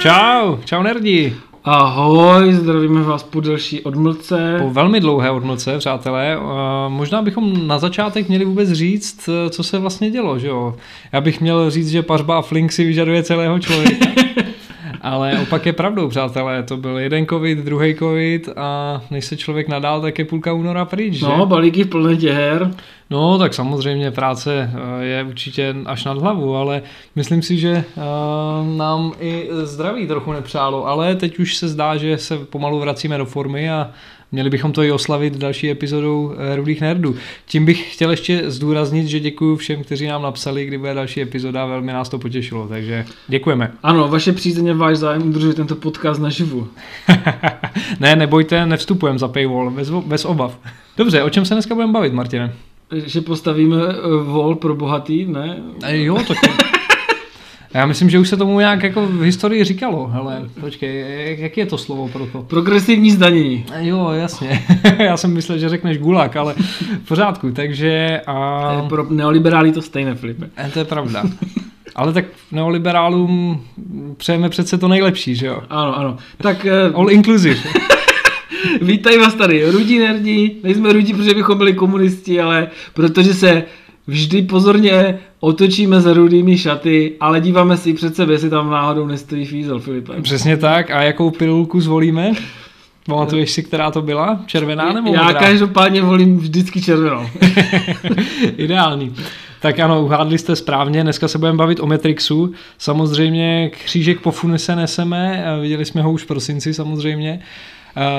Čau, čau nerdi. Ahoj, zdravíme vás po delší odmlce. Po velmi dlouhé odmlce, přátelé. Možná bychom na začátek měli vůbec říct, co se vlastně dělo, že jo? Já bych měl říct, že pařba a flink si vyžaduje celého člověka. Ale opak je pravdou, přátelé. To byl jeden covid, druhý covid a než se člověk nadál, tak je půlka února pryč, No, balíky v plné her. No, tak samozřejmě práce eh, je určitě až nad hlavu, ale myslím si, že eh, nám i zdraví trochu nepřálo, ale teď už se zdá, že se pomalu vracíme do formy a Měli bychom to i oslavit další epizodou eh, Rudých nerdů. Tím bych chtěl ještě zdůraznit, že děkuji všem, kteří nám napsali, kdy bude další epizoda, velmi nás to potěšilo, takže děkujeme. Ano, vaše přízeň a váš zájem udržuje tento podcast naživu. ne, nebojte, nevstupujeme za paywall, bez, bez obav. Dobře, o čem se dneska budeme bavit, Martine? Že postavíme vol pro bohatý, ne? E, jo, tak já myslím, že už se tomu nějak jako v historii říkalo. Hele, počkej, jak je to slovo pro to? Progresivní zdanění. Jo, jasně. Já jsem myslel, že řekneš gulag, ale v pořádku, takže... A... Pro neoliberály to stejné, Filipe. To je pravda. Ale tak neoliberálům přejeme přece to nejlepší, že jo? Ano, ano. Tak... All inclusive. Vítají vás tady rudí nerdi, nejsme rudí, protože bychom byli komunisti, ale protože se vždy pozorně otočíme za rudými šaty, ale díváme si před sebe, jestli tam náhodou nestojí fízel, Filipe. Přesně tak. A jakou pilulku zvolíme? Pamatuješ si, která to byla? Červená nebo Já modrá? každopádně volím vždycky červenou. Ideální. Tak ano, uhádli jste správně, dneska se budeme bavit o Matrixu. Samozřejmě křížek po funese neseme, viděli jsme ho už v prosinci samozřejmě.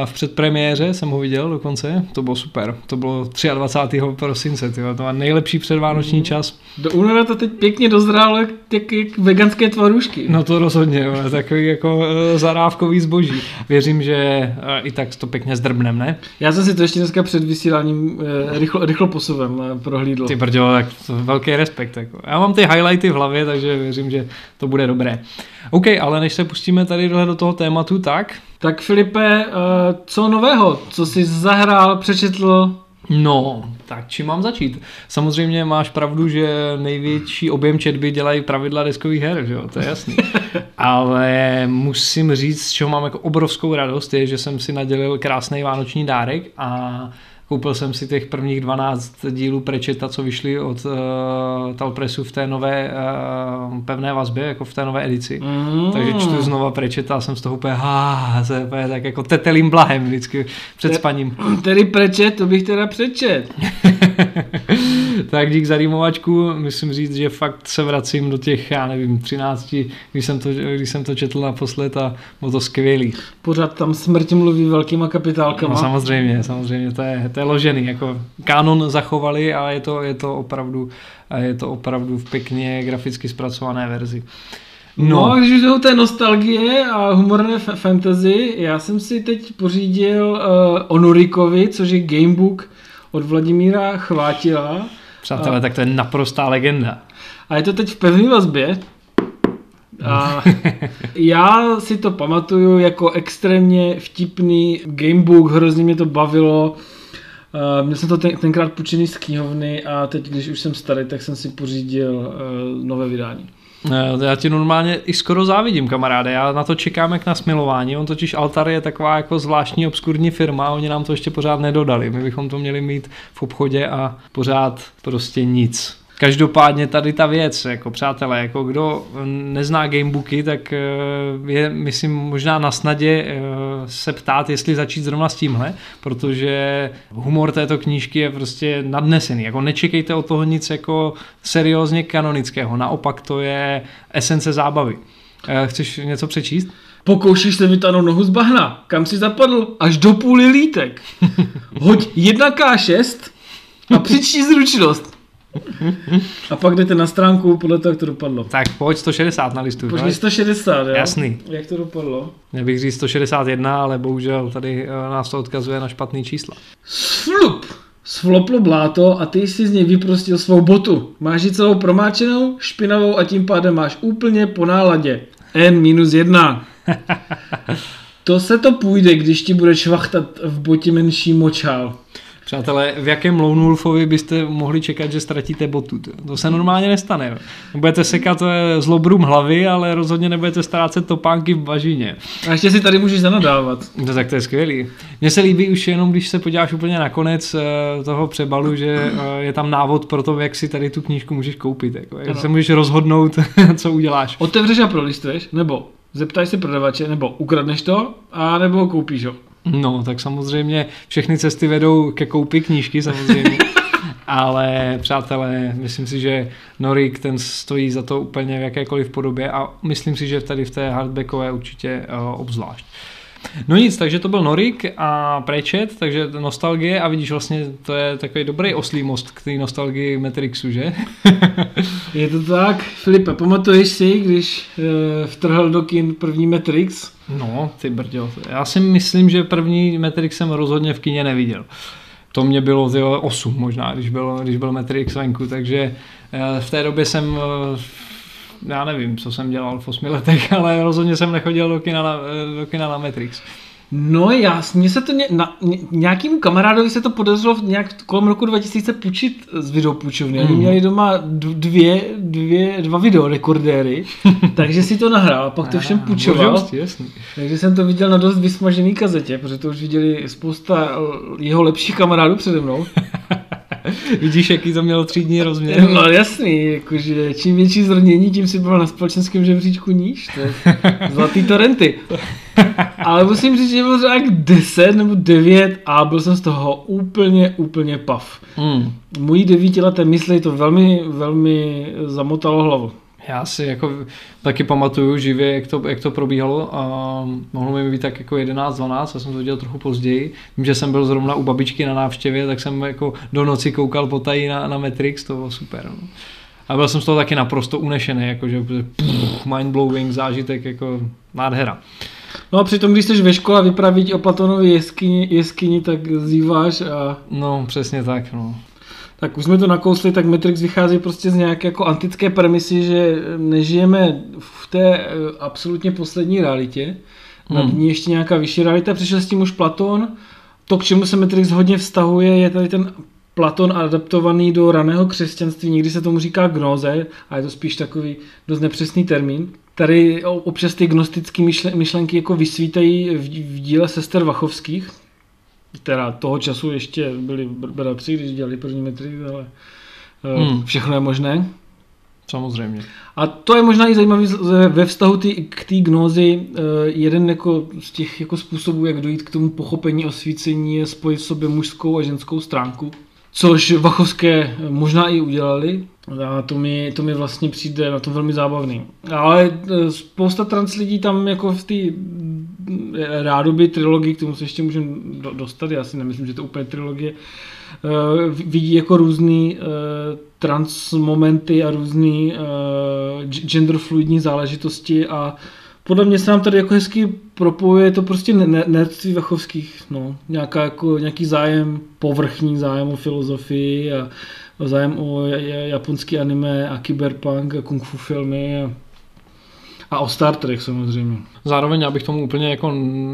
V předpremiéře jsem ho viděl dokonce, to bylo super. To bylo 23. prosince, tyjo, to má nejlepší předvánoční mm. čas. Do února to teď pěkně dozrálo jak, jak, jak veganské tvarušky. No to rozhodně, jo, takový jako e, zarávkový zboží. Věřím, že e, i tak to pěkně zdrbnem, ne? Já jsem si to ještě dneska před vysíláním e, rychlo, rychlo posuvem prohlídl. Ty brďo, tak to velký respekt. Jako. Já mám ty highlighty v hlavě, takže věřím, že to bude dobré. OK, ale než se pustíme tady do toho tématu, tak tak Filipe, eh, co nového? Co jsi zahrál, přečetl? No, tak čím mám začít? Samozřejmě máš pravdu, že největší objem četby dělají pravidla deskových her, že jo? to je jasný. Ale musím říct, z čeho mám jako obrovskou radost, je, že jsem si nadělil krásný vánoční dárek a Koupil jsem si těch prvních 12 dílů Prečeta, co vyšly od uh, Talpresu v té nové uh, pevné vazbě, jako v té nové edici. Mm. Takže čtu znova Prečeta a jsem z toho úplně, ha, se úplně tak jako tetelým blahem vždycky před Te, spaním. Tedy Prečet, to bych teda přečet. tak dík za rýmovačku, musím říct, že fakt se vracím do těch, já nevím, 13, když jsem to, když jsem to četl naposled a bylo to skvělý. Pořád tam smrť mluví velkýma kapitálkama. No samozřejmě, samozřejmě, to je, to je ložený, jako kanon zachovali a je to, je to opravdu, je to opravdu v pěkně graficky zpracované verzi. No, no když už té nostalgie a humorné f- fantasy, já jsem si teď pořídil uh, Onurikovi, což je gamebook od Vladimíra Chvátila. Přátelé, a, tak to je naprostá legenda. A je to teď v pevné vazbě. A já si to pamatuju jako extrémně vtipný gamebook, hrozně mě to bavilo. Uh, měl jsem to ten, tenkrát půjčený z knihovny a teď, když už jsem starý, tak jsem si pořídil uh, nové vydání. Já ti normálně i skoro závidím, kamaráde. Já na to čekám jak na smilování. On totiž Altar je taková jako zvláštní obskurní firma oni nám to ještě pořád nedodali. My bychom to měli mít v obchodě a pořád prostě nic. Každopádně tady ta věc, jako přátelé, jako kdo nezná gamebooky, tak eh, je, myslím, možná na snadě eh, se ptát, jestli začít zrovna s tímhle, protože humor této knížky je prostě nadnesený. Jako nečekejte od toho nic jako seriózně kanonického, naopak to je esence zábavy. Eh, chceš něco přečíst? Pokoušíš se vytáhnout nohu z bahna. Kam si zapadl? Až do půly lítek. Hoď 1K6 a přičti zručnost. A pak jdete na stránku podle toho, jak to dopadlo. Tak pojď 160 na listu. Pojď 160, jo? Jasný. Jak to dopadlo? Já bych říct 161, ale bohužel tady eh, nás to odkazuje na špatný čísla. Flup! Svloplo bláto a ty jsi z něj vyprostil svou botu. Máš ji celou promáčenou, špinavou a tím pádem máš úplně po náladě. N-1. to se to půjde, když ti bude švachtat v botě menší močál. Přátelé, v jakém Lone Wolfovi byste mohli čekat, že ztratíte botu? To se normálně nestane. Budete sekat eh, zlobrum hlavy, ale rozhodně nebudete ztrácet topánky v bažině. A ještě si tady můžeš zanadávat. No tak to je skvělý. Mně se líbí už jenom, když se podíváš úplně na konec eh, toho přebalu, že eh, je tam návod pro to, jak si tady tu knížku můžeš koupit. Jako, jak se můžeš rozhodnout, co uděláš. Otevřeš a prolistuješ, nebo zeptáš se prodavače, nebo ukradneš to, a nebo koupíš ho. No, tak samozřejmě všechny cesty vedou ke koupi knížky samozřejmě. Ale přátelé, myslím si, že Norik ten stojí za to úplně v jakékoliv podobě a myslím si, že tady v té hardbackové určitě uh, obzvlášť. No nic, takže to byl Norik a Prečet, takže nostalgie a vidíš vlastně, to je takový dobrý oslý most k té nostalgii Matrixu, že? je to tak. Filipe, pamatuješ si, když uh, vtrhl do kin první Matrix? No, ty brďo, já si myslím, že první Matrix jsem rozhodně v kině neviděl. To mě bylo tyjo, 8 možná, když byl, když byl Matrix venku, takže uh, v té době jsem uh, já nevím, co jsem dělal v osmi letech, ale rozhodně jsem nechodil do kina na, do kina na Matrix. No jasně se to ně, na, ně, nějakým kamarádovi se to podařilo nějak kolem roku 2000 půjčit z videopůjčovny. Mm. Oni hmm. měli doma dvě, dvě, dva videorekordéry, takže si to nahrál a pak to všem půjčoval. Jasný. Takže jsem to viděl na dost vysmažený kazetě, protože to už viděli spousta jeho lepších kamarádů přede mnou. Vidíš, jaký to mělo třídní rozměr? No jasný, jakože čím větší zrnění, tím si byl na společenském žebříčku níž. To je zlatý torenty. Ale musím říct, že byl třeba 10 nebo 9 a byl jsem z toho úplně, úplně pav. Mm. Můj devítileté mysli to velmi, velmi zamotalo hlavu. Já si jako taky pamatuju živě, jak to, jak to probíhalo a mohlo mi být tak jako 11-12, já jsem to viděl trochu později. Vím, že jsem byl zrovna u babičky na návštěvě, tak jsem jako do noci koukal potají na, na Matrix, to bylo super. No. A byl jsem z toho taky naprosto unešený, jakože mind-blowing zážitek, jako nádhera. No a přitom, když jsi ve škole vypraví o Platonově jeskyni, jeskyni, tak zýváš a... No, přesně tak, no tak už jsme to nakousli, tak Matrix vychází prostě z nějaké jako antické premisy, že nežijeme v té eh, absolutně poslední realitě, hmm. nad ní ještě nějaká vyšší realita, přišel s tím už Platon, to, k čemu se Matrix hodně vztahuje, je tady ten Platon adaptovaný do raného křesťanství, někdy se tomu říká gnoze, a je to spíš takový dost nepřesný termín. Tady občas ty gnostické myšlenky jako vysvítají v, v díle sester Vachovských, teda toho času ještě byli bratři, když dělali první metry, ale eh, hmm. všechno je možné. Samozřejmě. A to je možná i zajímavé ve vztahu tý, k té gnózi. Eh, jeden jako z těch jako způsobů, jak dojít k tomu pochopení osvícení, je spojit v sobě mužskou a ženskou stránku. Což Vachovské možná i udělali. A to mi, to mi vlastně přijde na to velmi zábavný. Ale eh, spousta trans lidí tam jako v té rádoby trilogii, k tomu se ještě můžeme dostat, já si nemyslím, že to úplně trilogie, eh, vidí jako různý trans momenty a různý genderfluidní záležitosti a podle mě se nám tady jako hezky propojuje to prostě nerdství vachovských, no, nějaká jako, nějaký zájem, povrchní zájem o filozofii a zájem o japonský anime a cyberpunk a kung fu filmy a a o Star Trek samozřejmě. Zároveň abych tomu úplně jako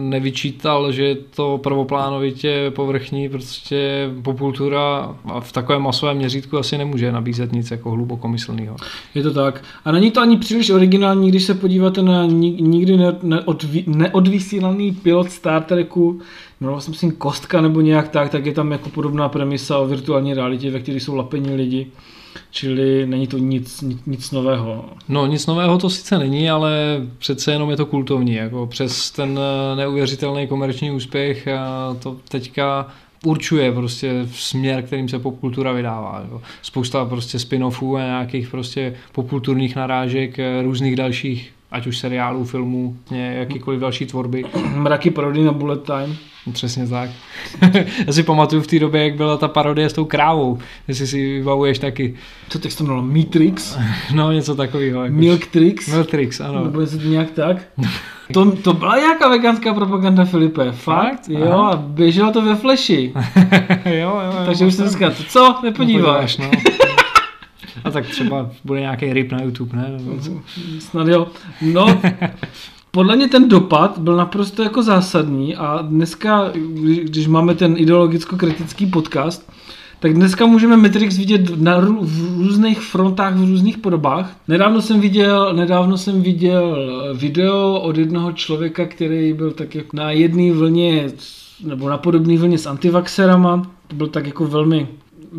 nevyčítal, že je to prvoplánovitě povrchní, prostě popultura v takovém masovém měřítku asi nemůže nabízet nic jako hlubokomyslného. Je to tak. A není to ani příliš originální, když se podíváte na nikdy neodvysílaný pilot Star Treku, jmenoval jsem si Kostka nebo nějak tak, tak je tam jako podobná premisa o virtuální realitě, ve které jsou lapení lidi. Čili není to nic, nic, nic nového. No nic nového to sice není, ale přece jenom je to kultovní. Jako přes ten eh, neuvěřitelný komerční úspěch a to teďka určuje prostě směr, kterým se popkultura vydává. Jo. Spousta prostě spin-offů a nějakých prostě popkulturních narážek, eh, různých dalších, ať už seriálů, filmů, jakýkoliv další tvorby. Mraky parody na Bullet Time. Přesně tak. Já si pamatuju v té době, jak byla ta parodie s tou krávou, jestli si vybavuješ taky. Co teď to jmenovalo? Meatrix? No, něco takového. Jako Milktrix? Milktrix, ano. Nebo je to nějak tak? To, to byla nějaká veganská propaganda, Filipe. Fakt? Jo, Aha. a běželo to ve fleši. jo, jo, jo. Takže už jsem říkal, co? Nepodíváš. No. A tak třeba bude nějaký ryb na YouTube, ne? Snad jo. No, podle mě ten dopad byl naprosto jako zásadní a dneska, když máme ten ideologicko-kritický podcast, tak dneska můžeme Matrix vidět na, v různých frontách, v různých podobách. Nedávno jsem viděl, nedávno jsem viděl video od jednoho člověka, který byl tak jako na jedné vlně, nebo na podobné vlně s antivaxerama. To byl tak jako velmi,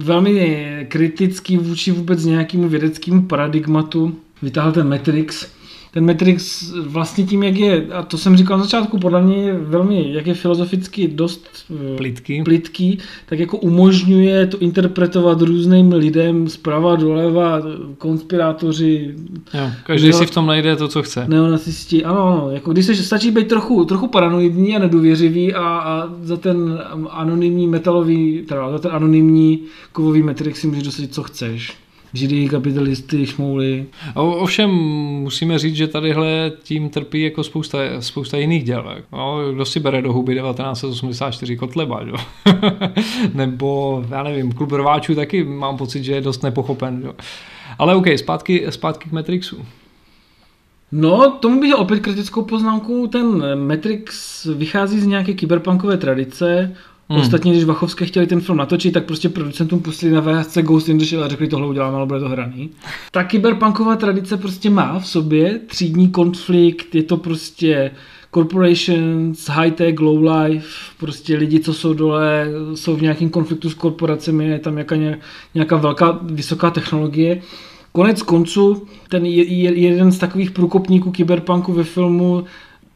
velmi kritický vůči vůbec nějakému vědeckému paradigmatu. Vytáhl ten Matrix ten Matrix vlastně tím, jak je, a to jsem říkal na začátku, podle mě je velmi, jak je filozoficky dost eh, plitký, plitký tak jako umožňuje to interpretovat různým lidem zprava, doleva, konspirátoři. Jo, každý neo, si v tom najde to, co chce. Neonacisti, ano, ano, jako když se stačí být trochu, trochu paranoidní a nedůvěřivý a, a za ten anonymní metalový, teda za ten anonymní kovový Matrix si můžeš dosadit, co chceš židy, kapitalisty, šmouly. O, ovšem musíme říct, že tadyhle tím trpí jako spousta, spousta jiných děl. No, kdo si bere do huby 1984 Kotleba, jo? nebo já nevím, klub rváčů taky mám pocit, že je dost nepochopen. Jo? Ale OK, zpátky, zpátky k Matrixu. No, tomu bych opět kritickou poznámku. Ten Matrix vychází z nějaké kyberpunkové tradice, Hmm. Ostatně, když Vachovské chtěli ten film natočit, tak prostě producentům pustili na VHC Ghost in the Shell a řekli, tohle uděláme, ale bude to hraný. Ta kyberpunková tradice prostě má v sobě třídní konflikt, je to prostě corporations, high-tech, low-life, prostě lidi, co jsou dole, jsou v nějakém konfliktu s korporacemi, je tam nějaká, nějaká velká, vysoká technologie. Konec konců, ten je, je, jeden z takových průkopníků kyberpunku ve filmu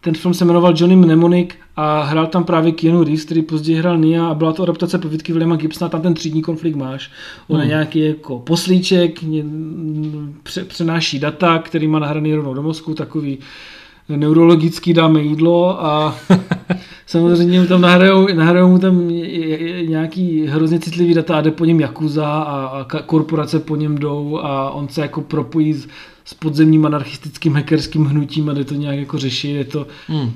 ten film se jmenoval Johnny Mnemonic a hrál tam právě Keanu Reeves, který později hrál Nia a byla to adaptace povídky Williama Gibsona, tam ten třídní konflikt máš. On hmm. je nějaký jako poslíček, přenáší data, který má nahraný rovnou do mozku, takový neurologický dáme jídlo a samozřejmě mu tam nahrajou, nahrajou mu tam nějaký hrozně citlivý data a jde po něm Jakuza a, a korporace po něm jdou a on se jako propojí s, s podzemním anarchistickým hackerským hnutím a jde to nějak jako řešit. Je to, hmm.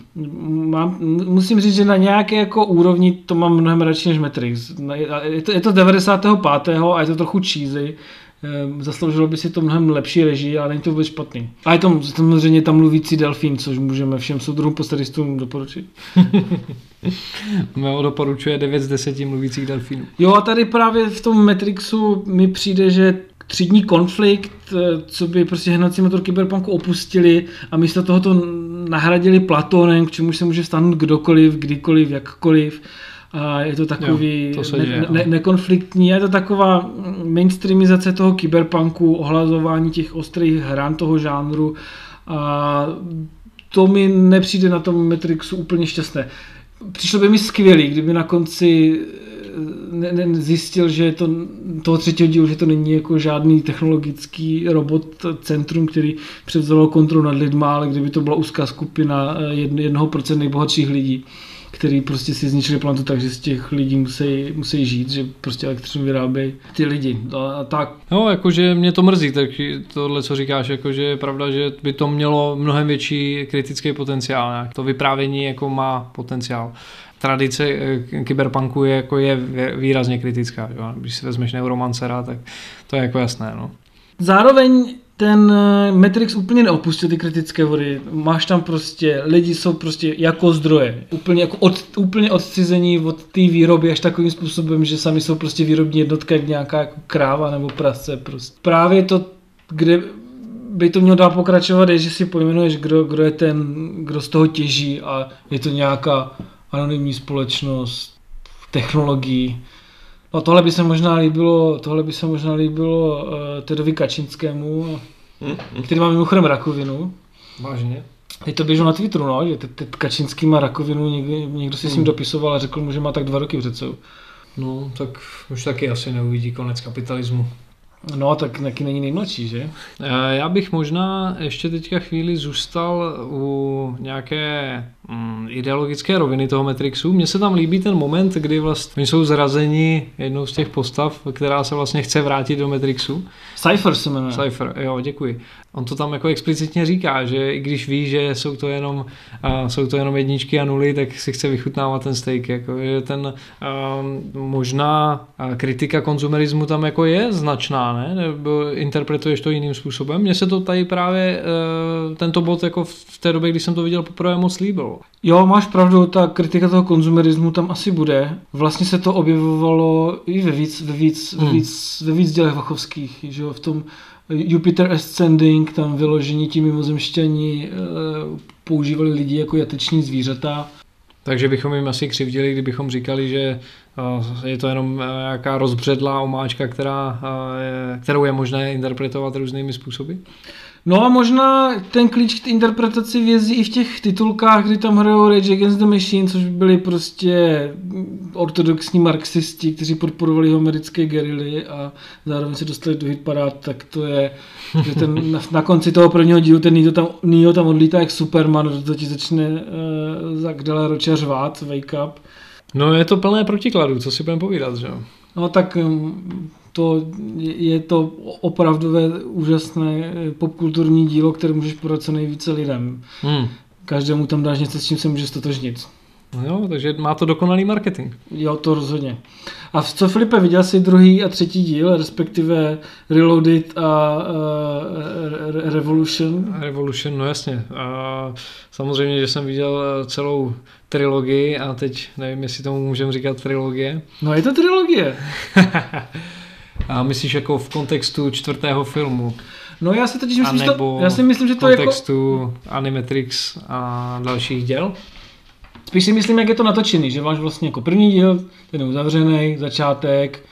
mám, musím říct, že na nějaké jako úrovni to mám mnohem radši než Matrix. Je to, je to 95. a je to trochu cheesy, Ehm, zasloužilo by si to mnohem lepší režii, ale není to vůbec špatný. A je to samozřejmě tam mluvící delfín, což můžeme všem soudruhům postadistům doporučit. Mého doporučuje 9 z 10 mluvících delfínů. Jo a tady právě v tom Matrixu mi přijde, že třídní konflikt, eh, co by prostě hnací motor Cyberpunku opustili a místo toho to nahradili Platonem, k čemu se může stanout kdokoliv, kdykoliv, jakkoliv. A je to takový jo, to ne, děje, ne, nekonfliktní, je to taková mainstreamizace toho kyberpunku, ohlazování těch ostrých hran toho žánru. A to mi nepřijde na tom Matrixu úplně šťastné. Přišlo by mi skvělý, kdyby na konci ne, ne, zjistil, že to, toho třetího dílu, že to není jako žádný technologický robot centrum, který převzalo kontrolu nad lidma, ale kdyby to byla úzká skupina eh, jednoho procent nejbohatších lidí který prostě si zničili planetu tak, že z těch lidí musí, musí žít, že prostě elektřinu vyrábějí ty lidi a, a tak. No, jakože mě to mrzí, tak tohle, co říkáš, jakože je pravda, že by to mělo mnohem větší kritický potenciál. To vyprávění jako má potenciál tradice eh, kyberpunku je, jako je výrazně kritická. Jo? Když si vezmeš Neuromancera, tak to je jako jasné. No. Zároveň ten eh, Matrix úplně neopustil ty kritické vody. Máš tam prostě, lidi jsou prostě jako zdroje. Úplně, jako od, úplně odcizení od té výroby až takovým způsobem, že sami jsou prostě výrobní jednotka jak nějaká jako kráva nebo prase. Prostě. Právě to, kde by to mělo dál pokračovat, je, že si pojmenuješ, kdo, kdo je ten, kdo z toho těží a je to nějaká anonymní společnost, technologií No tohle by se možná líbilo, tohle by se možná líbilo uh, Tedovi Kačinskému, který má mimochodem rakovinu. Vážně? Teď to běželo na Twitteru, no, že Ted Kačinský má rakovinu, někdy, někdo si s ním hmm. dopisoval a řekl mu, že má tak dva roky před sebou. No, tak už taky asi neuvidí konec kapitalismu. No, tak taky není nejmladší, že? Eh, já bych možná ještě teďka chvíli zůstal u nějaké mm, ideologické roviny toho Matrixu. Mně se tam líbí ten moment, kdy vlastně jsou zrazeni jednou z těch postav, která se vlastně chce vrátit do Matrixu. Cypher se jmenuje. Cypher, jo, děkuji. On to tam jako explicitně říká, že i když ví, že jsou to jenom, uh, jsou to jenom jedničky a nuly, tak si chce vychutnávat ten steak. Jako, že ten uh, možná uh, kritika konzumerismu tam jako je značná, ne? Nebo interpretuješ to jiným způsobem? Mně se to tady právě uh, tento bod jako v té době, kdy jsem to viděl poprvé moc líbil. Jo, máš pravdu, ta kritika toho konzumerismu tam asi bude. Vlastně se to objevovalo i ve víc, ve víc, hmm. ve víc, ve víc dělech Vachovských, že jo, v tom Jupiter Ascending, tam vyložení ti mimozemštění eh, používali lidi jako jateční zvířata. Takže bychom jim asi křivdili, kdybychom říkali, že eh, je to jenom eh, nějaká rozbředlá omáčka, která, kterou je možné interpretovat různými způsoby? No a možná ten klíč k interpretaci vězí i v těch titulkách, kdy tam hrajou Rage Against the Machine, což byli prostě ortodoxní marxisti, kteří podporovali americké gerily a zároveň se dostali do hitparád, tak to je, že ten, na, na konci toho prvního dílu ten Neo tam, Neo tam odlítá jak Superman, to ti začne uh, za Gdela Roča řvát, wake up. No je to plné protikladů, co si budeme povídat, že jo? No tak um, to je to opravdové úžasné popkulturní dílo, které můžeš podat co nejvíce lidem. Hmm. Každému tam dáš něco, s čím se může stotožnit. Jo, takže má to dokonalý marketing. Jo, to rozhodně. A co Filipe, viděl jsi druhý a třetí díl, respektive Reloaded a uh, Revolution? Revolution, no jasně. A samozřejmě, že jsem viděl celou trilogii a teď nevím, jestli tomu můžeme říkat trilogie. No je to trilogie. A myslíš jako v kontextu čtvrtého filmu? No já si totiž myslím, že to, já si myslím, že to v kontextu jako... Animatrix a dalších děl? Spíš si myslím, jak je to natočený, že máš vlastně jako první díl, ten je uzavřený, začátek,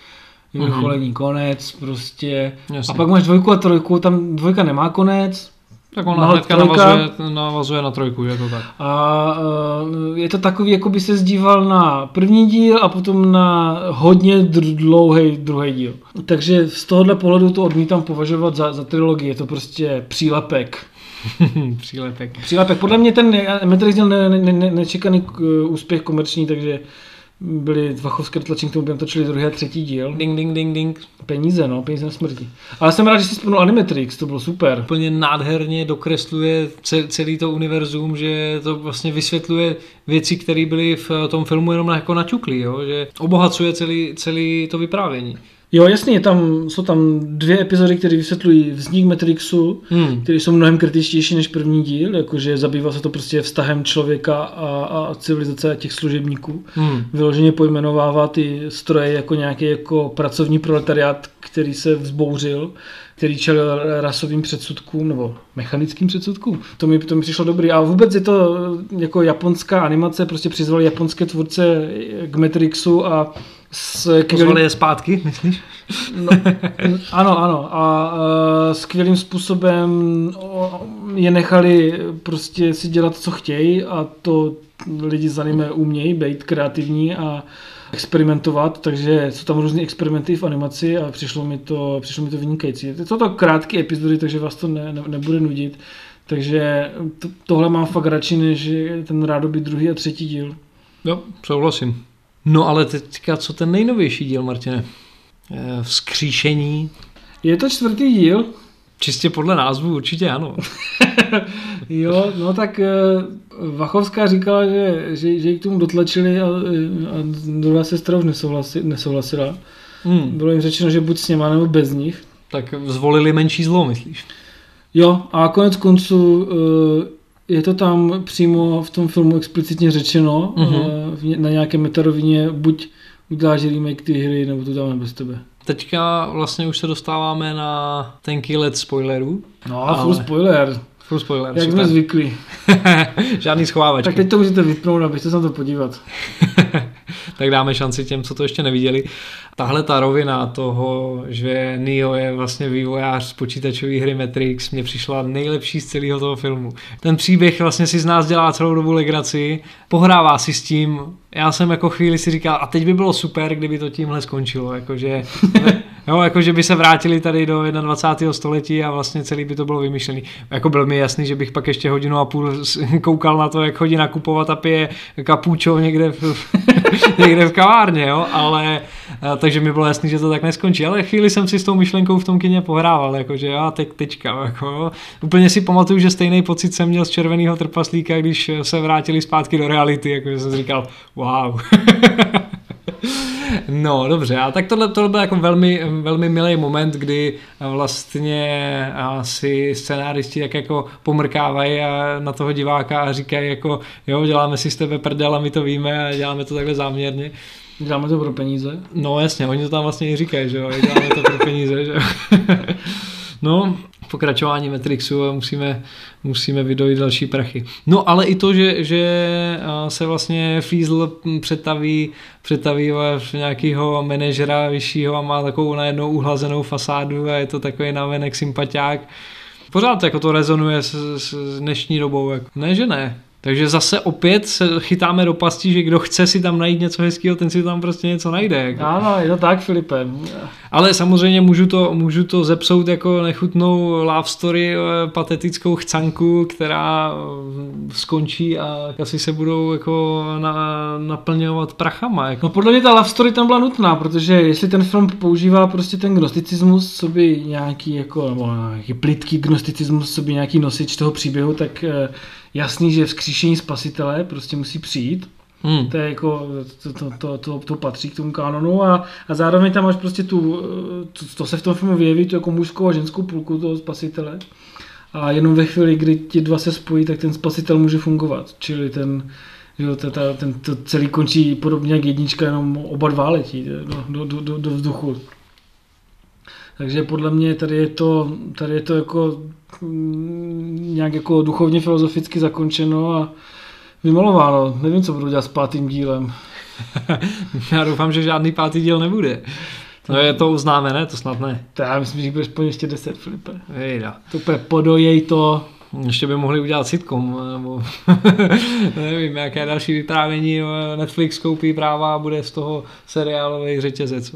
vyvrcholení, mm-hmm. konec, prostě. Jasně. A pak máš dvojku a trojku, tam dvojka nemá konec, tak ona hnedka navazuje, navazuje na trojku, je to tak. A uh, je to takový, jako by se zdíval na první díl a potom na hodně dlouhý druhý díl. Takže z tohohle pohledu to odmítám považovat za, za trilogii, je to prostě přílepek. přílepek. Přílepek. Podle mě ten Matrix měl ne, ne, ne, nečekaný úspěch komerční, takže byly Vachovské tlačení, k tomu by točili druhý a třetí díl. Ding, ding, ding, ding. Peníze, no, peníze na smrti. Ale jsem rád, že jsi vzpomněl Animatrix, to bylo super. Úplně nádherně dokresluje celý to univerzum, že to vlastně vysvětluje věci, které byly v tom filmu jenom jako načuklí, jo? že obohacuje celý, celý to vyprávění. Jo, jasně, tam, jsou tam dvě epizody, které vysvětlují vznik Matrixu, hmm. které jsou mnohem kritičtější než první díl, jakože zabývá se to prostě vztahem člověka a, a civilizace těch služebníků. Hmm. Vyloženě pojmenovává ty stroje jako nějaký jako pracovní proletariát, který se vzbouřil, který čelil rasovým předsudkům nebo mechanickým předsudkům. To mi, to mi přišlo dobrý. A vůbec je to jako japonská animace, prostě přizvali japonské tvůrce k Matrixu a s Pozvali je zpátky, myslíš? No, ano, ano. A uh, skvělým způsobem je nechali prostě si dělat, co chtějí a to lidi za nimi umějí, být kreativní a experimentovat, takže jsou tam různé experimenty v animaci a přišlo mi to, přišlo mi to vynikající. Jsou to krátké epizody, takže vás to ne, ne, nebude nudit. Takže to, tohle mám fakt radši, než ten rádoby druhý a třetí díl. Jo, souhlasím. No ale teďka, co ten nejnovější díl, Martine? Eh, vzkříšení. Je to čtvrtý díl? Čistě podle názvu určitě ano. jo, no tak uh, Vachovská říkala, že, že, že ji k tomu dotlačili a, a druhá sestra už nesouhlasi, nesouhlasila. Hmm. Bylo jim řečeno, že buď s něma nebo bez nich. Tak zvolili menší zlo, myslíš? Jo, a konec konců je to tam přímo v tom filmu explicitně řečeno uh-huh. na nějaké metarovině, buď uděláš remake ty hry, nebo to dáme bez tebe. Teďka vlastně už se dostáváme na tenký let spoilerů. No a full spoiler. Full spoiler. Jak super. jsme zvyklí. Žádný schovávačky. Tak teď to můžete vypnout, abyste se na to podívat. tak dáme šanci těm, co to ještě neviděli. Tahle ta rovina toho, že Neo je vlastně vývojář z počítačové hry Matrix, mě přišla nejlepší z celého toho filmu. Ten příběh vlastně si z nás dělá celou dobu legraci, pohrává si s tím, já jsem jako chvíli si říkal, a teď by bylo super, kdyby to tímhle skončilo, jakože Jo, jako že by se vrátili tady do 21. století a vlastně celý by to bylo vymyšlený. Jako byl mi jasný, že bych pak ještě hodinu a půl koukal na to, jak chodí nakupovat a pije kapučo někde v, někde v kavárně, jo, ale takže mi bylo jasný, že to tak neskončí. Ale chvíli jsem si s tou myšlenkou v tom kině pohrával, jakože já teď tečka, jako, Úplně si pamatuju, že stejný pocit jsem měl z červeného trpaslíka, když se vrátili zpátky do reality, jakože jsem říkal, wow. No, dobře, a tak tohle, tohle byl jako velmi, velmi milý moment, kdy vlastně asi scenáristi jak jako pomrkávají na toho diváka a říkají jako, jo, děláme si z tebe prdel a my to víme a děláme to takhle záměrně. Děláme to pro peníze? No jasně, oni to tam vlastně i říkají, že jo, děláme to pro peníze, že jo. No, pokračování Matrixu a musíme, musíme vydojit další prachy. No ale i to, že, že se vlastně Fiesl přetaví, přetaví v nějakého manažera vyššího a má takovou najednou uhlazenou fasádu a je to takový navenek sympatiák. Pořád jako to rezonuje s, s dnešní dobou. Jako. Ne, že ne. Takže zase opět se chytáme do pastí, že kdo chce si tam najít něco hezkého, ten si tam prostě něco najde. Jako. Ano, je to tak, Filipe. Ale samozřejmě můžu to, můžu to zepsout jako nechutnou love story, eh, patetickou chcanku, která eh, skončí a asi se budou jako na, naplňovat prachama. Jako. No podle mě ta love story tam byla nutná, protože jestli ten film používá prostě ten gnosticismus, co by nějaký jako, nebo nějaký plitký gnosticismus, co by nějaký nosič toho příběhu, tak eh, jasný, že vzkříšení spasitele prostě musí přijít. Hmm. To je jako, to, to, to, to, to patří k tomu kanonu a, a zároveň tam máš prostě tu, to, to se v tom filmu vyjeví, tu jako mužskou a ženskou půlku toho spasitele. A jenom ve chvíli, kdy ti dva se spojí, tak ten spasitel může fungovat. Čili ten, že ta, ta, ten to celý končí podobně jak jednička, jenom oba dva letí do, do, do, do vzduchu. Takže podle mě tady je to, tady je to jako mm, nějak jako duchovně filozoficky zakončeno a vymalováno. Nevím, co budu dělat s pátým dílem. Já doufám, že žádný pátý díl nebude. No je to uznáme, ne? To snad ne. To já myslím, že budeš po ještě deset, Filipe. Ejda. To úplně podojej to. Ještě by mohli udělat sitcom, nebo nevím, jaké další vyprávění Netflix koupí práva a bude z toho seriálový řetězec.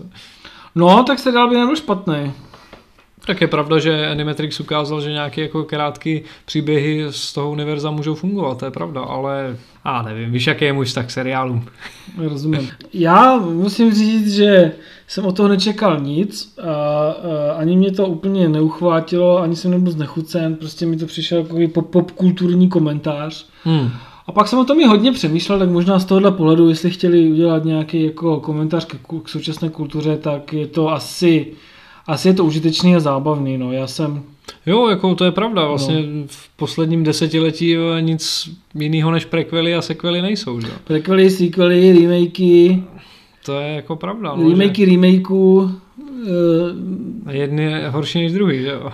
No, tak seriál by nebyl špatný. Tak je pravda, že Animatrix ukázal, že nějaké jako krátké příběhy z toho univerza můžou fungovat, to je pravda, ale a nevím, víš, jaký je můj vztah k seriálům. Rozumím. Já musím říct, že jsem o toho nečekal nic a, a ani mě to úplně neuchvátilo, ani jsem nebyl znechucen, prostě mi to přišel jako pop, pop kulturní komentář. Hmm. A pak jsem o tom i hodně přemýšlel, tak možná z tohohle pohledu, jestli chtěli udělat nějaký jako komentář k, k současné kultuře, tak je to asi, asi je to užitečný a zábavný. No. Já jsem Jo, jako to je pravda. Vlastně no. v posledním desetiletí nic jiného než prequely a sequely nejsou. Že? Prequely, sequely, remakey. To je jako pravda. No, remakey, že... Uh, Jedny je horší než druhý, že jo?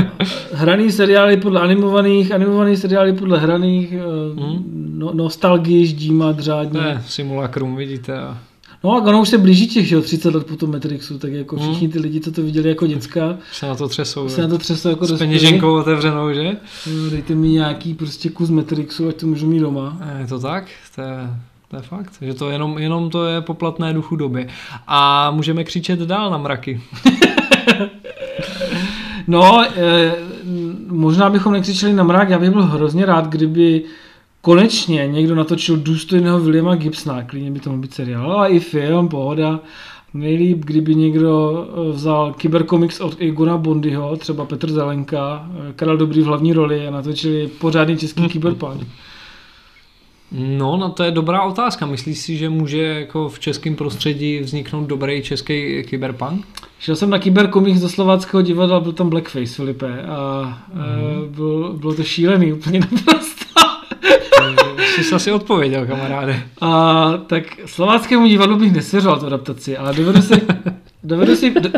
hraný seriály podle animovaných, animovaný seriály podle hraných, uh, hmm? no, nostalgii ždímat řádně. Ne, simulakrum, vidíte. A... No a ono už se blíží těch, že 30 let po tom Matrixu, tak jako hmm. všichni ty lidi, co to viděli jako děcka, se na to třesou. Se na to třesou jako S peněženkou otevřenou, že? No, dejte mi nějaký prostě kus Matrixu, ať to můžu mít doma. Je to tak? To je, to je fakt, že to jenom, jenom to je poplatné duchu doby. A můžeme křičet dál na mraky. no, e, možná bychom nekřičeli na mrak, já bych byl hrozně rád, kdyby konečně někdo natočil důstojného Williama Gibsona, klidně by to mohl být seriál, ale i film, pohoda. Nejlíp, kdyby někdo eh, vzal Cybercomics od Egona Bondyho, třeba Petr Zelenka, eh, Karel Dobrý v hlavní roli a natočili pořádný český Cyberpunk. No, no to je dobrá otázka. Myslíš si, že může jako v českém prostředí vzniknout dobrý český kyberpunk? Šel jsem na Cybercomics do slováckého divadla, byl tam Blackface, Filipe, a mm. bylo, bylo to šílený úplně naprosto. Jsi asi odpověděl, kamaráde. A, tak slováckému divadlu bych nesvěřoval tu adaptaci, ale dovedu si, dovedu si, do,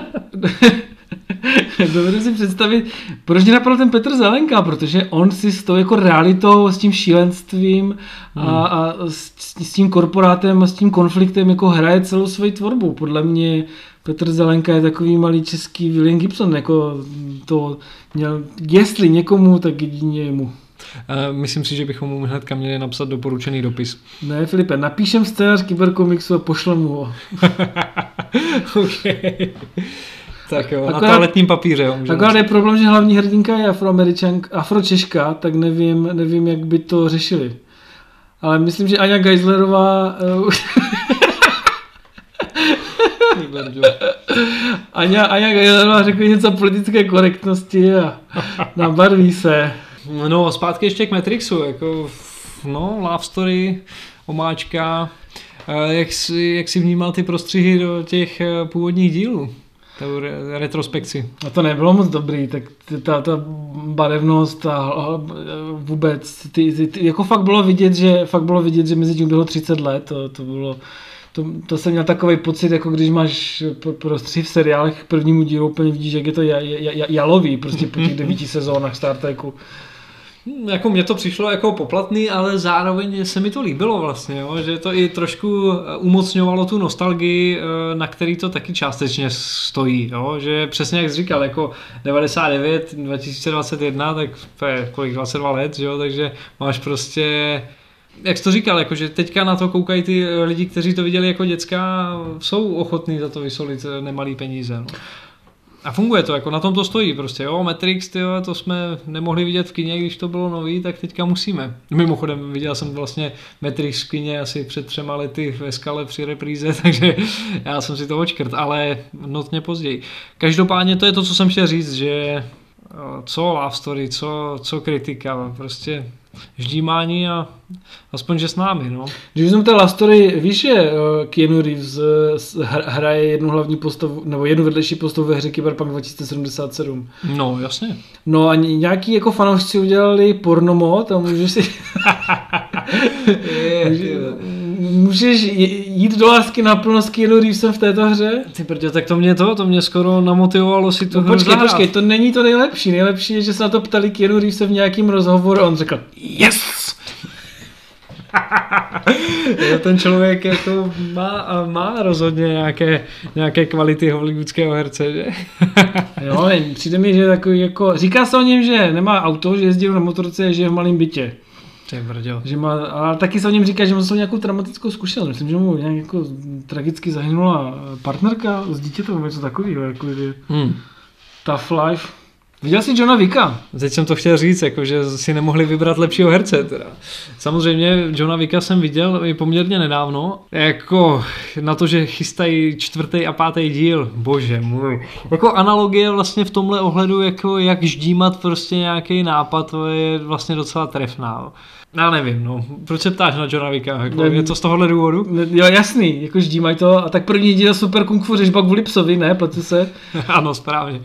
dovedu si představit, proč mě napadl ten Petr Zelenka, protože on si s tou jako realitou, s tím šílenstvím a, hmm. a s, s tím korporátem a s tím konfliktem jako hraje celou svoji tvorbu. Podle mě Petr Zelenka je takový malý český William Gibson, jako to měl, jestli někomu, tak jedině mu. Myslím si, že bychom mu hnedka měli napsat doporučený dopis. Ne, Filipe, napíšem scénář Kyberkomiksu a pošlem mu ho. okay. Tak jo, Akorát- na toaletním papíře. jo, Akorát je problém, že hlavní hrdinka je afroameričanka, afročeška, tak nevím, nevím, jak by to řešili. Ale myslím, že Aňa Geislerová, eh. Aňa, Aňa Geislerová řekne něco o politické korektnosti a nabarví se. No, zpátky ještě k Matrixu, jako, no, love story, omáčka, Eh, jak jsi, jak jsi vnímal ty prostřihy do těch eh, původních dílů, tu re- retrospekci? A to nebylo moc dobrý, tak ta, ta barevnost a, vůbec, ty, ty, ty, jako fakt bylo vidět, že fakt bylo vidět, že mezi tím bylo 30 let, to, to bylo, to, to jsem měl takový pocit, jako když máš pro- prostřih v seriálech k prvnímu dílu, úplně vidíš, jak je to ja- ja- ja- jalový, prostě po těch devíti sezónách Star Treku. Hm, Jako mně to přišlo jako poplatný, ale zároveň se mi to líbilo vlastně, jo? že to i trošku eh, umocňovalo tu nostalgii, eh, na který to taky částečně stojí, jo? že přesně jak jsi říkal, jako 99, 2021, tak to je kolik, 22 let, že jo? takže máš prostě jak jsi to říkal, jako, že teďka na to koukají ty eh, lidi, kteří to viděli jako děcka, jsou ochotní za to vysolit nemalý peníze. No. A funguje to, jako na tom to stojí prostě, jo, Matrix, tyjo, to jsme nemohli vidět v kině, když to bylo nový, tak teďka musíme. Mimochodem, viděl jsem vlastně Matrix v kině asi před třema lety ve skale při repríze, takže já jsem si to očkrt, ale notně později. Každopádně to je to, co jsem chtěl říct, že eh, co love story, co, co kritika, prostě ždímání a aspoň, že s námi, no. Když jsem té Love Story, víš, že eh, Keanu Reeves eh, hraje jednu hlavní postavu, nebo jednu vedlejší postavu ve hře Cyberpunk 2077. No, jasně. No a ně- nějaký jako fanoušci udělali pornomod a můžeš si... můžeš j- jít do lásky naplno s Keanu Reevesem v této hře? Ty prdě, tak to mě to, to mě skoro namotivovalo si to No počkej, počkej, to není to nejlepší. Nejlepší je, že se na to ptali Keanu Reevese v nějakým rozhovoru a on řekl yes! Ten člověk jako má, má rozhodně nějaké, nějaké kvality hollywoodského herce, že? Jo, přijde mi, že takový jako... Říká se o něm, že nemá auto, že jezdí na motorce, že je v malém bytě. Ty brďo. Že má, a taky se o něm říká, že jsou nějakou traumatickou zkušenost. Myslím, že mu nějak jako tragicky zahynula partnerka s dítětem, něco takového, jako že Hmm. tough life. Viděl jsi Johna Vicka? Teď jsem to chtěl říct, jako, že si nemohli vybrat lepšího herce. Teda. Samozřejmě Johna Vicka jsem viděl i poměrně nedávno. Jako na to, že chystají čtvrtý a pátý díl, bože můj. Jako analogie vlastně v tomhle ohledu, jako jak ždímat prostě nějaký nápad, to je vlastně docela trefná. Já nevím, no. Proč se ptáš na Johna Vicka? Jako, Ne- je to z tohohle důvodu? Ne, Jo, jasný, jako ždímaj to. A tak první díl Super Kung Fu řežba kvůli psovi, ne, pletu se. ano, správně.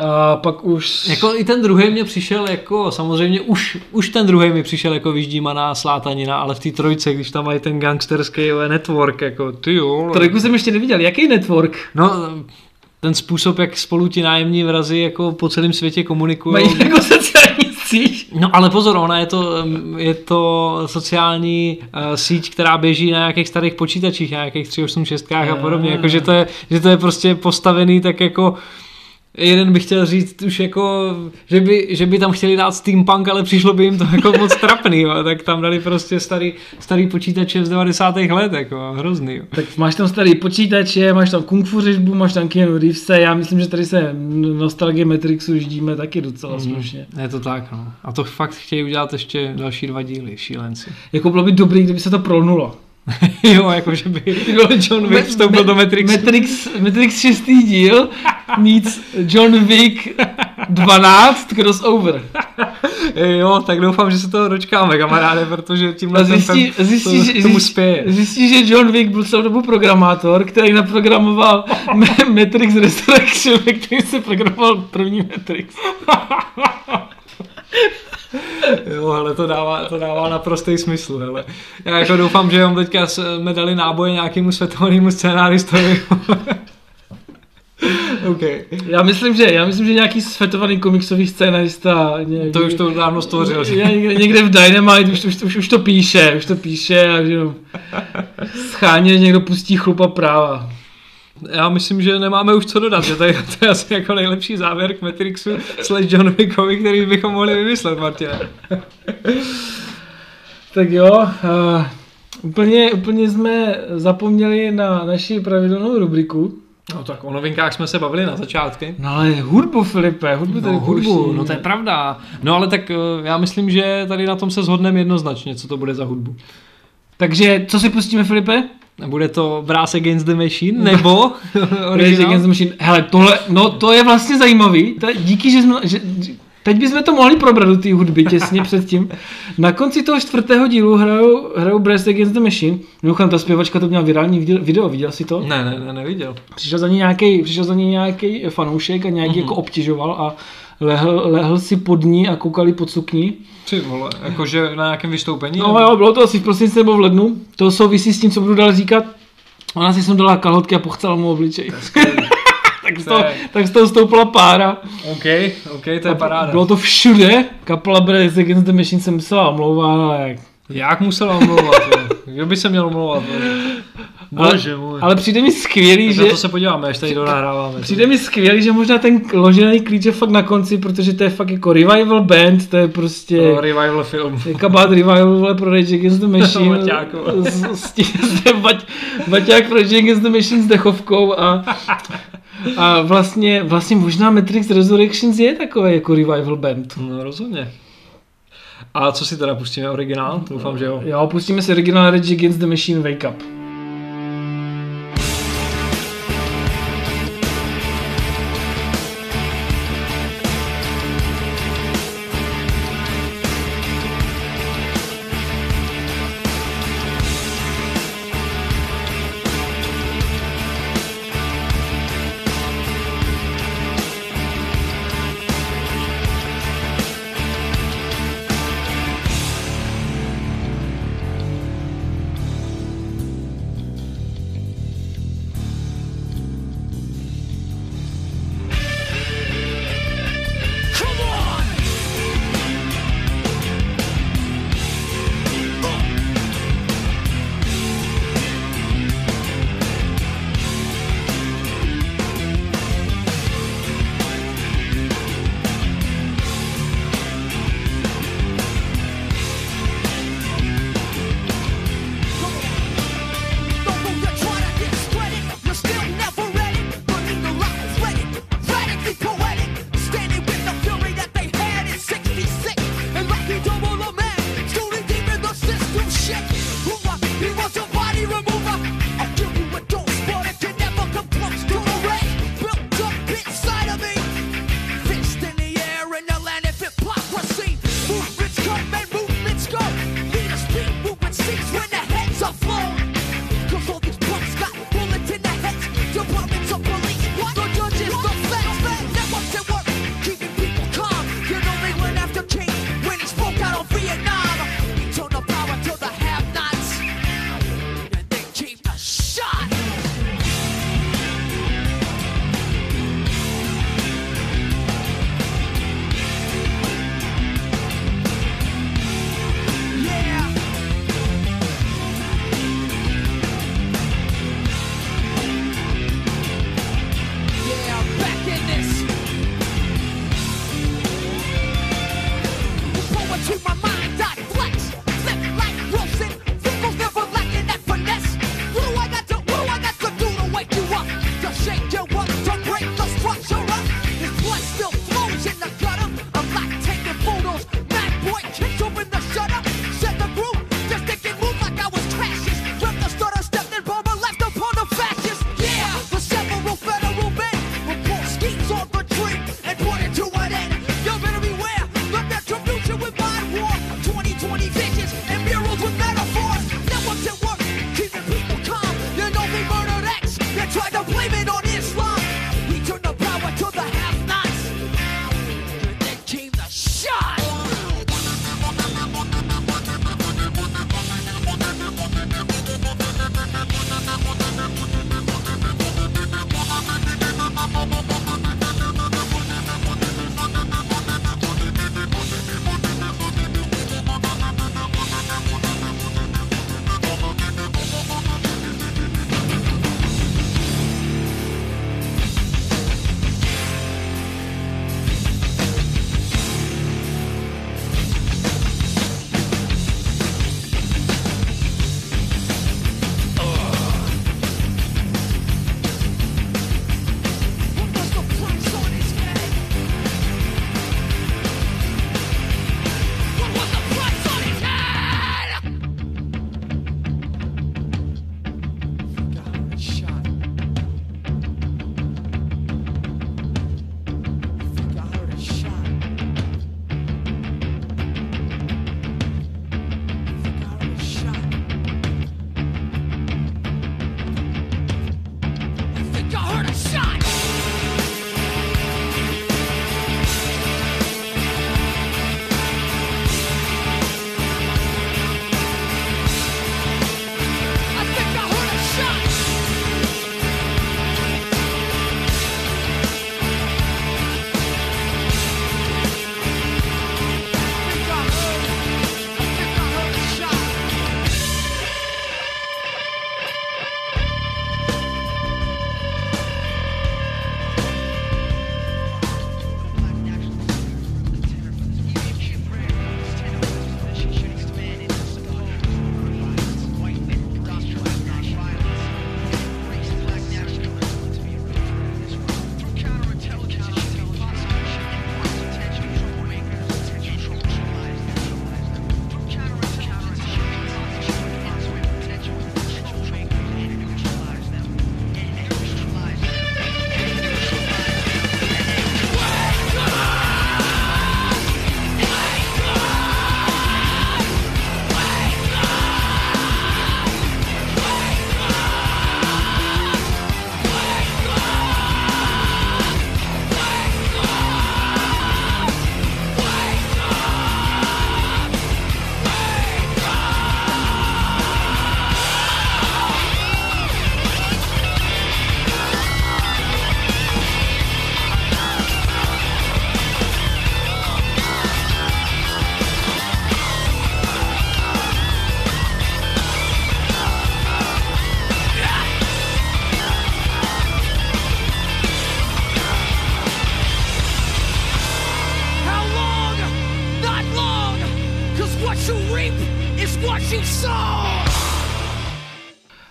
A pak už... Jako i ten druhý mě přišel jako, samozřejmě už, už ten druhý mi přišel jako vyždímaná slátanina, ale v té trojce, když tam mají ten gangsterský network, jako ty jo. Trojku jsem ještě neviděl. Jaký network? No, ten způsob, jak spolu ti nájemní vrazy jako po celém světě komunikují. Mají jako sociální síť. No ale pozor, ona je to, je to sociální uh, síť, která běží na nějakých starých počítačích, na nějakých 386 a podobně, jako, že, to je, že to je prostě postavený tak jako Jeden bych chtěl říct už jako, že by, že by tam chtěli dát steampunk, ale přišlo by jim to jako moc trapný, jo. tak tam dali prostě starý, starý počítače z 90. let, jako hrozný. Jo. Tak máš tam starý počítače, máš tam kung fu řežbu, máš tam Keanu Reevese, já myslím, že tady se nostalgie Matrixu ždíme taky docela Mhm. slušně. Je to tak, no. A to fakt chtějí udělat ještě další dva díly, šílenci. Jako bylo by dobrý, kdyby se to prolnulo. jo, jako že by John Wick vstoupil do Matrixu. Matrix, Matrix 6. díl meets John Wick 12 crossover. Jo, tak doufám, že se toho dočkáme, kamaráde, protože tímhle zjistí, ten, zjistí, to, že, tomu zjistí, spěje. zjistí, že John Wick byl celou dobu programátor, který naprogramoval Ma- Matrix Resurrection, který se programoval první Matrix. Jo, ale to dává, to dává naprostý smysl, hele. Já jako doufám, že vám teďka jsme dali náboje nějakému světovému scénáristovi. OK. Já myslím, že, já myslím, že nějaký světovaný komiksový scénarista ně, To už to dávno stvořil. že? Někde, někde v Dynamite už, už, už, už, to píše, už to píše a že jo, scháně někdo pustí chlupa práva. Já myslím, že nemáme už co dodat, že to je, to je asi jako nejlepší závěr k Matrixu slash John Wickovi, který bychom mohli vymyslet, Martine. Tak jo, uh, úplně, úplně jsme zapomněli na naši pravidelnou rubriku. No tak o novinkách jsme se bavili na začátky. No ale hudbu, Filipe, hudbu tady No, hudbu, pouští. no to je pravda. No ale tak eh, já myslím, že tady na tom se shodneme jednoznačně, co to bude za hudbu. Takže co si pustíme, Filipe? Bude to Brass Against the Machine, nebo Rage? Against the Machine. Hele, tohle, no to je vlastně zajímavý. Je, díky, že jsme, že, teď bychom to mohli probrat do té hudby těsně předtím. Na konci toho čtvrtého dílu hrajou, hrajou Brass Against the Machine. Mimochodem, ta zpěvačka to měla virální video, video viděl jsi to? Ne, ne, ne, neviděl. Přišel za ní nějaký, přišel za ní nějaký fanoušek a nějaký mm-hmm. jako obtěžoval a lehl, lehl si pod ní a koukali pod sukní. Ty vole, jakože na nějakém vystoupení? No jo, bylo to asi v prosinci nebo v lednu. To souvisí s tím, co budu dál říkat. Ona si sundala kalhotky a pochcela mu obličej. tak, z toho, tak z toho stoupila pára. OK, OK, to je paráda. Bylo to všude. Kapela Brass Against the Machine se musela omlouvat, ale jak. Jak musela omlouvat? jo? Kdo by se měl omlouvat? Bože můj. Ale přijde mi skvělý, Tak že... na to se podíváme, až tady donahráváme. Přijde mi skvělý, že možná ten ložený klíč je fakt na konci, protože to je fakt jako revival band, to je prostě... No, revival film. Kabát revival vole, pro Rage Against the Machine. S, s, s Bať, Baťák pro Rage Against the Machine s dechovkou a, a vlastně, vlastně možná Matrix Resurrections je takový jako revival band. No rozhodně. A co si teda pustíme? Originál? Doufám, že jo. Jo, pustíme si originál Rage Against the Machine Wake Up.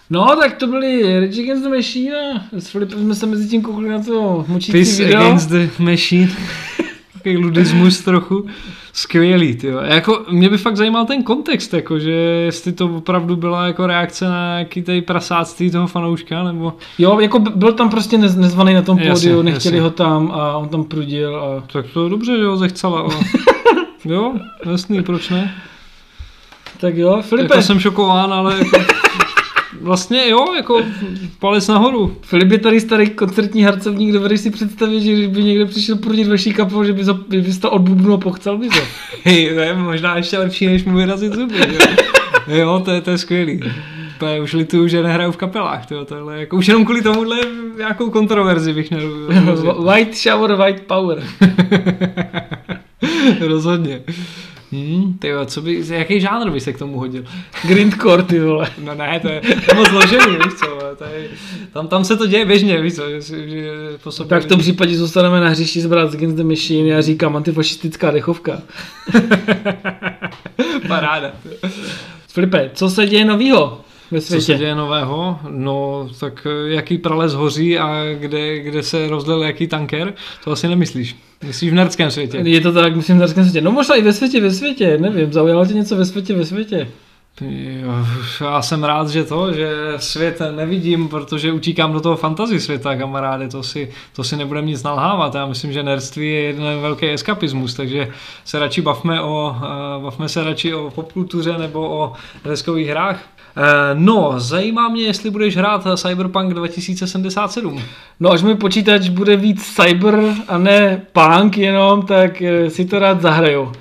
No, tak to byly Rage Against the Machine a s Filipem jsme se mezi tím koukli na to mučící Piss video. Against the Machine. Takový ludismus trochu. Skvělý, ty Jako, mě by fakt zajímal ten kontext, jako, že jestli to opravdu byla jako reakce na nějaký tady prasáctví toho fanouška, nebo... Jo, jako by- byl tam prostě nez, nezvaný na tom pódiu, nechtěli jasně. ho tam a on tam prudil a... Tak to dobře, že ho zechcela, ale... jo, jasný, proč ne? Tak jo, Filipe, Jako jsem šokován, ale jako, vlastně jo, jako palec nahoru. Filip je tady starý koncertní harcovník, dovedeš si představit, že kdyby někdo přišel prudit vaší kapou, že by, za, by to odbubnul a pochcel by to. Hej, to je možná ještě lepší, než mu vyrazit zuby. Jo, jo to, je, to je skvělý. To je, už lituju, že nehraju v kapelách. Tyjo, tohle, jako už jenom kvůli tomuhle nějakou kontroverzi bych měl. white shower, white power. Rozhodně. Hmm, tyjo, co by, jaký žánr by se k tomu hodil? Grindcore, ty vole. No ne, to je, to je moc složený, víš co, to je, tam, tam se to děje běžně, víš co, že, že po sobě, Tak v tom případě zůstaneme na hřišti s Bratz Against the Machine, já říkám antifašistická dechovka. paráda. Filipe, co se děje novýho ve Co se světě? děje nového? No, tak eh, jaký prales hoří a kde, kde se rozlil jaký tanker, to asi nemyslíš. Myslíš v nerdském světě. Je to tak, myslím, na světě. No možná i ve světě, ve světě, nevím, zaujalo tě něco ve světě, ve světě. Já jsem rád, že to, že svět nevidím, protože utíkám do toho fantasy světa, kamaráde, to si, to si nebudem nic nalhávat. Já myslím, že nerdství je jeden velký eskapismus, takže se radši bavme, o, eh, bavme se radši o popkultuře nebo o deskových hrách. Eh, No, zajímá mě, jestli budeš hrát Cyberpunk 2077. No až můj počítač bude víc cyber a ne punk jenom, tak eh, si to rád zahraju.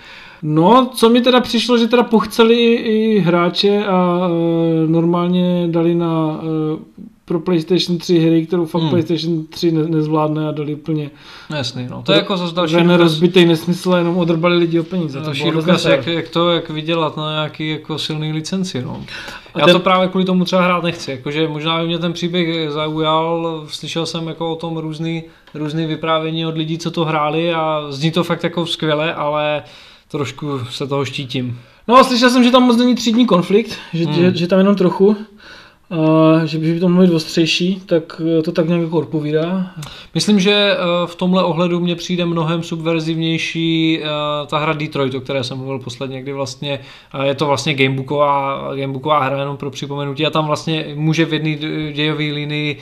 No, co mi teda přišlo, že teda pochceli i hráče a e, normálně dali na e, pro PlayStation 3 hry, kterou fakt Hmm. PlayStation 3 ne, nezvládne a dali úplně No, Jasný, no. To je jako zase další ten důkaz, rozbitý nesmysl a jenom odrbali lidi o peníze. To další důkaz jak, jak, to, jak vydělat na nějaký jako silný licenci, no. A Já ten- to právě kvůli tomu třeba hrát nechci, jakože možná by mě ten příběh zaujal, slyšel jsem jako o tom různý, různý vyprávění od lidí, co to hráli a zní to fakt jako skvěle, ale trošku se toho štítím. No, slyšel jsem, že tam moc není třídní konflikt, že, hmm. že, že tam jenom trochu. Že by to být ostřejší, tak eh, to tak nějak jako odpovídá. Myslím, že eh, v tomhle ohledu mně přijde mnohem subverzivnější eh, ta hra Detroit, o které jsem mluvil posledně, kdy vlastně je to vlastně gamebooková, gamebooková hra jenom pro připomenutí a tam vlastně může v jedné dějové linii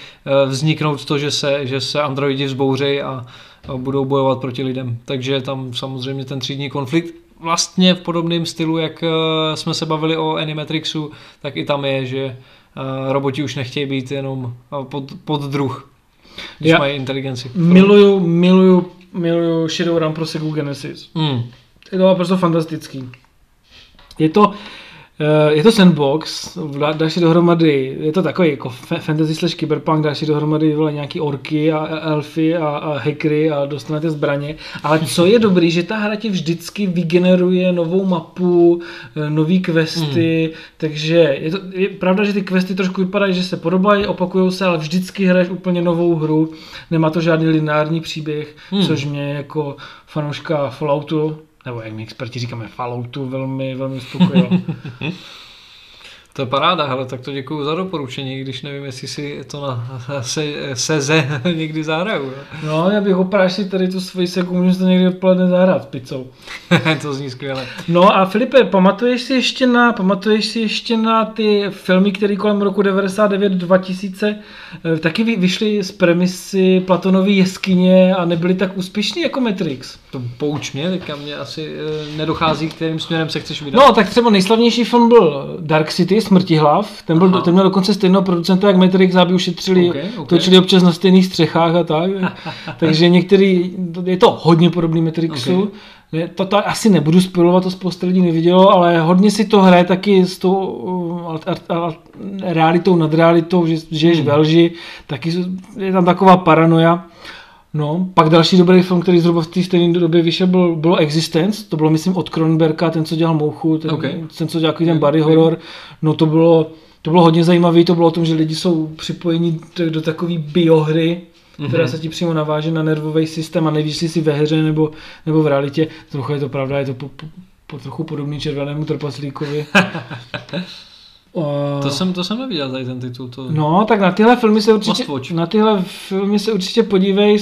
vzniknout to, že se, že se androidi vzbouřejí a, budou bojovat proti lidem. Takže tam samozřejmě ten třídní konflikt vlastně v podobném stylu, jak jsme se bavili o Animatrixu, tak i tam je, že roboti už nechtějí být jenom eh, pod, pod druh, když Já- mají inteligenci. Miluju, miluju, miluju Shadowrun pro Sega Genesis. Mm. Je to naprosto fantastický. Je to, eh, je to sandbox, dá- dáš si dohromady, je to takový jako fa- fantasy slash cyberpunk, dáš si dohromady vole, nějaký orky a, elfy a, a hackery a dostanete zbraně. Ale co je dobrý, že ta hra ti vždycky vygeneruje novou mapu, eh, nový questy, hmm. takže je, to, je pravda, že ty questy trošku vypadají, že se podobají, opakují se, ale vždycky hraješ úplně novou hru, nemá to žádný lineární příběh, hmm. což mě jako fanouška Falloutu nebo jak my experti říkáme Falloutu, velmi, velmi uspokojilo. To je paráda, hele, tak to děkuju za doporučení, když nevím, jestli si to na se, seze někdy zahraju. No, já bych oprášil tady tu svoji seku, můžu to někdy odpoledne zahrát s pizzou. to zní skvěle. No a Filipe, pamatuješ si ještě na, pamatuješ si ještě na ty filmy, které kolem roku 99-2000 eh, taky vy- vyšly z premisy Platonové jeskyně a nebyly tak úspěšní jako Matrix? To pouč mě, teďka mě asi e, nedochází, kterým směrem se chceš vydat. No, tak třeba nejslavnější film byl Dark City, Smrtihlav. Ten, byl, Aha. ten měl dokonce stejného producenta, jak Matrix, aby ušetřili, Ok, ok. točili občas na stejných střechách a tak. Takže některý, je to hodně podobný Matrixu. Ok. Ne, to, to asi nebudu spojovat, to spousta lidí nevidělo, ale hodně si to hraje taky s tou uh, alt- alt- realitou nad realitou, že žiješ Hmm. ve lži, taky je tam taková paranoja. No, pak další dobrý film, který zhruba v té stejné době vyšel, byl, bylo Existence, to bylo myslím od Cronenberga, ten, co dělal Mouchu, ten, Ok. ten co dělal takový ten body horror. No to bylo, to bylo hodně zajímavé, to bylo o tom, že lidi jsou připojeni do, takové biohry, která Mhm. se ti přímo naváže na nervový systém a nevíš, jestli jsi ve hře nebo, nebo v realitě. Trochu je to pravda, je to po, po, po trochu podobný červenému trpaslíkovi. To jsem, to jsem neviděl tady ten titul. To... No, tak na tyhle filmy se určitě, na tyhle filmy se určitě podívej.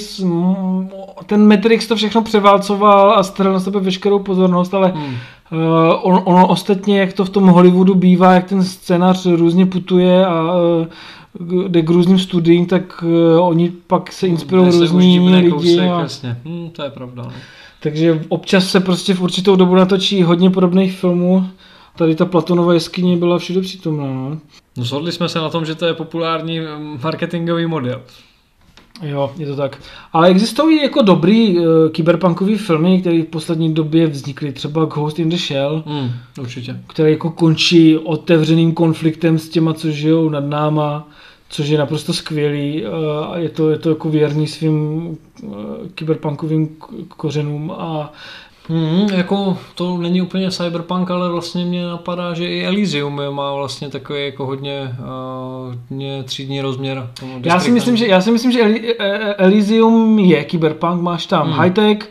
Ten Matrix to všechno převálcoval a staral na sebe veškerou pozornost, ale Hmm. Uh, on, ono ostatně, jak to v tom Hollywoodu bývá, jak ten scénář různě putuje a uh, jde k různým studiím, tak uh, oni pak se inspirují se různí lidi. kousek, A, jasně. Hmm, to je pravda. No. takže občas se prostě v určitou dobu natočí hodně podobných filmů. Tady ta Platonova jeskyně byla všude přítomná. No. No, shodli jsme se na tom, že to je populární mm, marketingový model. Jo, je to tak. Ale existují jako dobrý uh, kyberpunkový filmy, které v poslední době vznikly, třeba Ghost in the Shell, Hmm, určitě. který jako končí otevřeným konfliktem s těma, co žijou nad náma, což je naprosto skvělý. eh, A je to, je to jako věrný svým eh, kyberpunkovým kořenům a Hmm, jako to není úplně cyberpunk, ale vlastně mě napadá, že i Elysium má vlastně takový jako hodně, uh, hodně třídní rozměr. tomu já si myslím, že, já si myslím, že Eli- eh, Elysium je kyberpunk, máš tam Hmm. high-tech,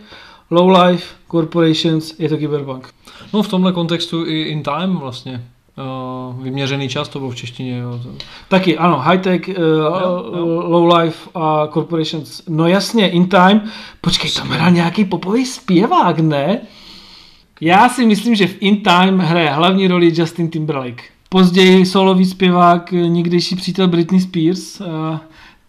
low-life, corporations, je to kyberpunk. No v tomhle kontextu i In Time vlastně. Uh, vyměřený čas to bylo v češtině. Jo. Taky, ano, high-tech, uh, jo. low-life a corporations. No jasně, in time. Počkej, tam hrál nějaký popový zpěvák, ne? Já si myslím, že v In Time hraje hlavní roli Justin Timberlake. Později solový zpěvák, eh, někdejší přítel Britney Spears. A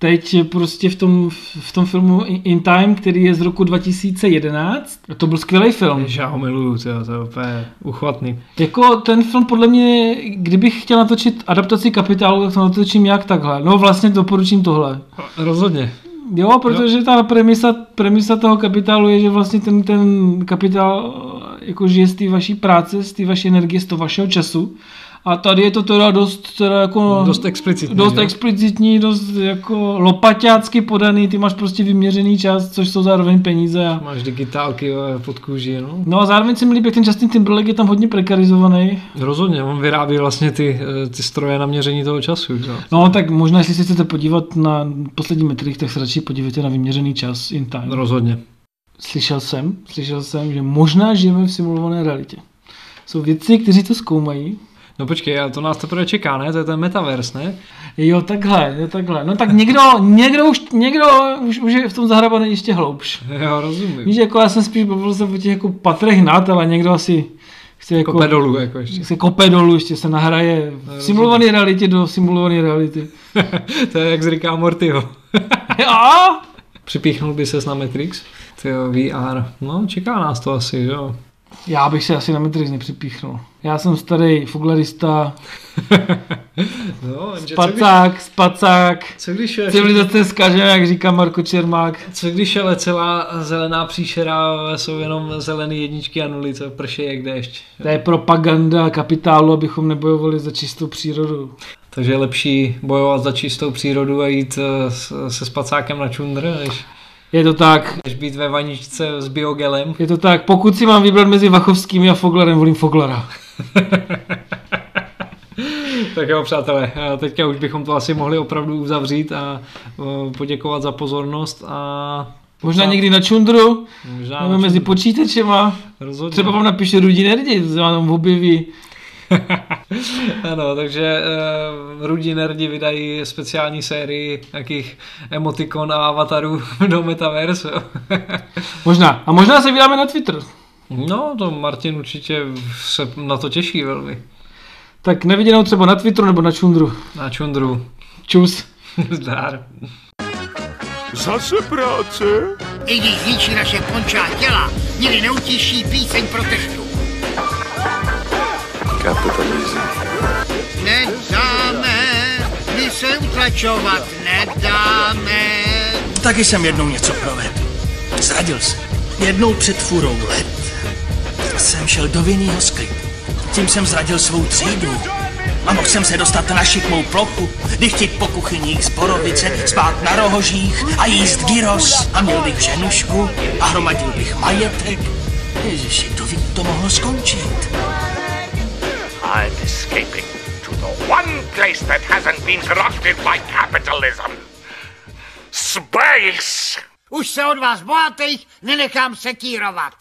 teď prostě v tom, v tom filmu In Time, který je z roku 2011. To byl skvělý film. Já ho miluju, to, to je úplně uchvatný. Jako ten film podle mě, kdybych chtěl natočit adaptaci kapitálu, tak to natočím jak takhle. No vlastně doporučím tohle. Rozhodně. Jo, protože ta premisa, premisa toho kapitálu je, že vlastně ten, ten kapitál jako žije z té vaší práce, z té vaší energie, z toho vašeho času. A tady je to teda dost, teda jako, Dost explicitní. dost že? explicitní, dost jako lopaťácky podaný, ty máš prostě vyměřený čas, což jsou zároveň peníze. A... Máš digitálky pod kůží, no. No a zároveň se mi líbí, jak ten Justin Timberlake je tam hodně prekarizovaný. Rozhodně, on vyrábí vlastně ty, eh, ty stroje na měření toho času. Jo. No tak možná, jestli se chcete podívat na poslední metrik, tak se radši podívejte na vyměřený čas in time. Rozhodně. Slyšel jsem, slyšel jsem, že možná žijeme v simulované realitě. Jsou vědci, kteří to zkoumají. No počkej, a to nás teprve čeká, ne? To je ten metaverse, ne? Jo, takhle, jo, takhle. No tak někdo, někdo už, někdo už, už je v tom zahrabaný ještě hloubš. Jo, rozumím. Víš, jako já jsem spíš bavil se o těch jako patrech nad, ale někdo asi chce jako... Kope dolů, jako ještě. Se kope dolů, ještě se nahraje v simulované realitě do simulované reality. to je jak a Mortyho. Jo? Připíchnul by ses na Matrix? Ty jo, VR. No, čeká nás to asi, jo. Já bych se asi na Matrix nepřipíchnul. Já jsem starý foglarista, No, co když, spacák, spacák, co když, je, civilizace zkažená, jak říká Marko Čermák. co když ale celá zelená příšera jsou jenom zelené jedničky a nuly, co prší jak déšť. To je propaganda kapitálu, abychom nebojovali za čistou přírodu. Takže je lepší bojovat za čistou přírodu a jít eh, se spacákem na čundr, než, Je to tak, než být ve vaničce s biogelem. je to tak. Pokud si mám vybrat mezi Vachovskými a Foglarem, volím Foglara. Tak jo, přátelé, eh, teďka už bychom to asi mohli opravdu uzavřít a eh, poděkovat za pozornost a Možná někdy na čundru, možná nebo mezi počítačema. rozhodně. Třeba vám napíše Rudí Nerdi, vám objeví. Ano, takže uh, Rudí nerdi vydají speciální sérii nějakých emotikon a avatarů do Metaverse. Možná. A možná se vydáme na Twitter. No, to Martin určitě se na to těší velmi. Tak neviděnou třeba na Twitteru nebo na čundru. Na čundru. Čus. Zdár. Zase práce? I když zničí naše pončá těla, nikdy neutíší píseň protestu. Kapitalism. Nedáme, my se utlačovat nedáme. Taky jsem jednou něco provedl. Zradil se. Jednou před furou let jsem šel do vinnýho sklipu. Tím jsem zradil svou třídu. A mohl jsem se dostat na šikmou plochu, dychtit po kuchyních z borovice, spát na rohožích a jíst gyros. A měl bych ženušku a hromadil bych majetek. Ježiši, to by to mohlo skončit. I'm escaping to the one place that hasn't been corrupted by capitalism. Space! Už se od vás bohatých nenechám sekírovat.